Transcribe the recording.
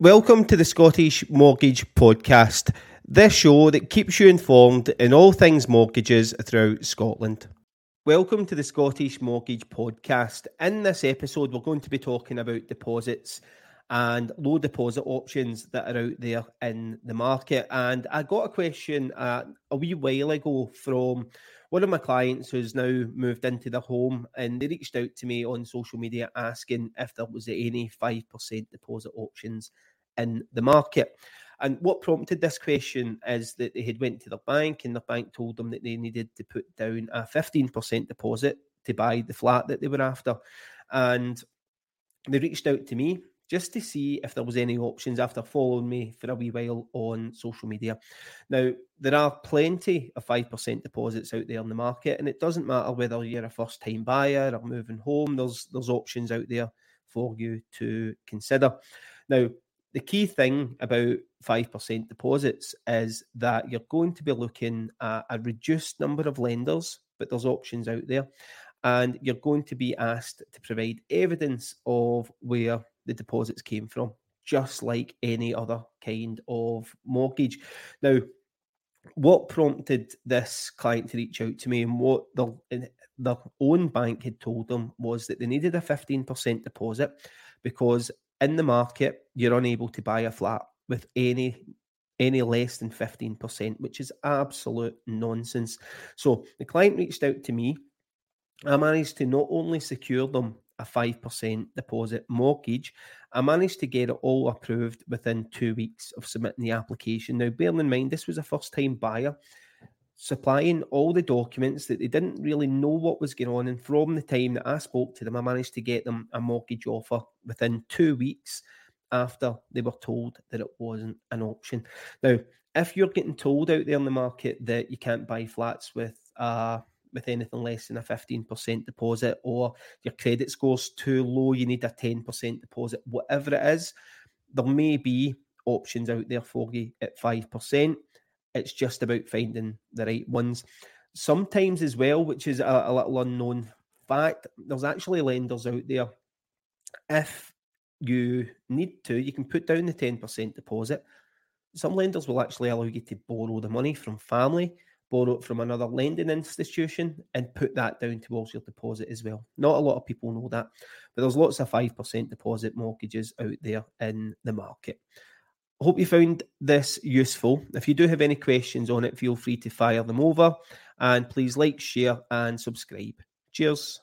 Welcome to the Scottish Mortgage Podcast, this show that keeps you informed in all things mortgages throughout Scotland. Welcome to the Scottish Mortgage Podcast. In this episode, we're going to be talking about deposits and low deposit options that are out there in the market. And I got a question uh, a wee while ago from one of my clients who's now moved into the home, and they reached out to me on social media asking if there was any 5% deposit options in the market. And what prompted this question is that they had went to their bank and the bank told them that they needed to put down a 15% deposit to buy the flat that they were after. And they reached out to me just to see if there was any options after following me for a wee while on social media. Now, there are plenty of 5% deposits out there in the market, and it doesn't matter whether you're a first time buyer or moving home, there's there's options out there for you to consider. Now, the key thing about 5% deposits is that you're going to be looking at a reduced number of lenders, but there's options out there. And you're going to be asked to provide evidence of where the deposits came from, just like any other kind of mortgage. Now, what prompted this client to reach out to me and what their, their own bank had told them was that they needed a 15% deposit because in the market, you're unable to buy a flat with any any less than 15%, which is absolute nonsense. So the client reached out to me. I managed to not only secure them a 5% deposit mortgage, I managed to get it all approved within two weeks of submitting the application. Now, bearing in mind, this was a first time buyer supplying all the documents that they didn't really know what was going on. And from the time that I spoke to them, I managed to get them a mortgage offer within two weeks after they were told that it wasn't an option. Now, if you're getting told out there in the market that you can't buy flats with uh, with anything less than a 15% deposit or your credit score's too low, you need a 10% deposit, whatever it is, there may be options out there for you at 5%. It's just about finding the right ones. Sometimes, as well, which is a, a little unknown fact, there's actually lenders out there. If you need to, you can put down the 10% deposit. Some lenders will actually allow you to borrow the money from family, borrow it from another lending institution, and put that down towards your deposit as well. Not a lot of people know that, but there's lots of 5% deposit mortgages out there in the market I hope you found this useful. If you do have any questions on it, feel free to fire them over. And please like, share, and subscribe. Cheers.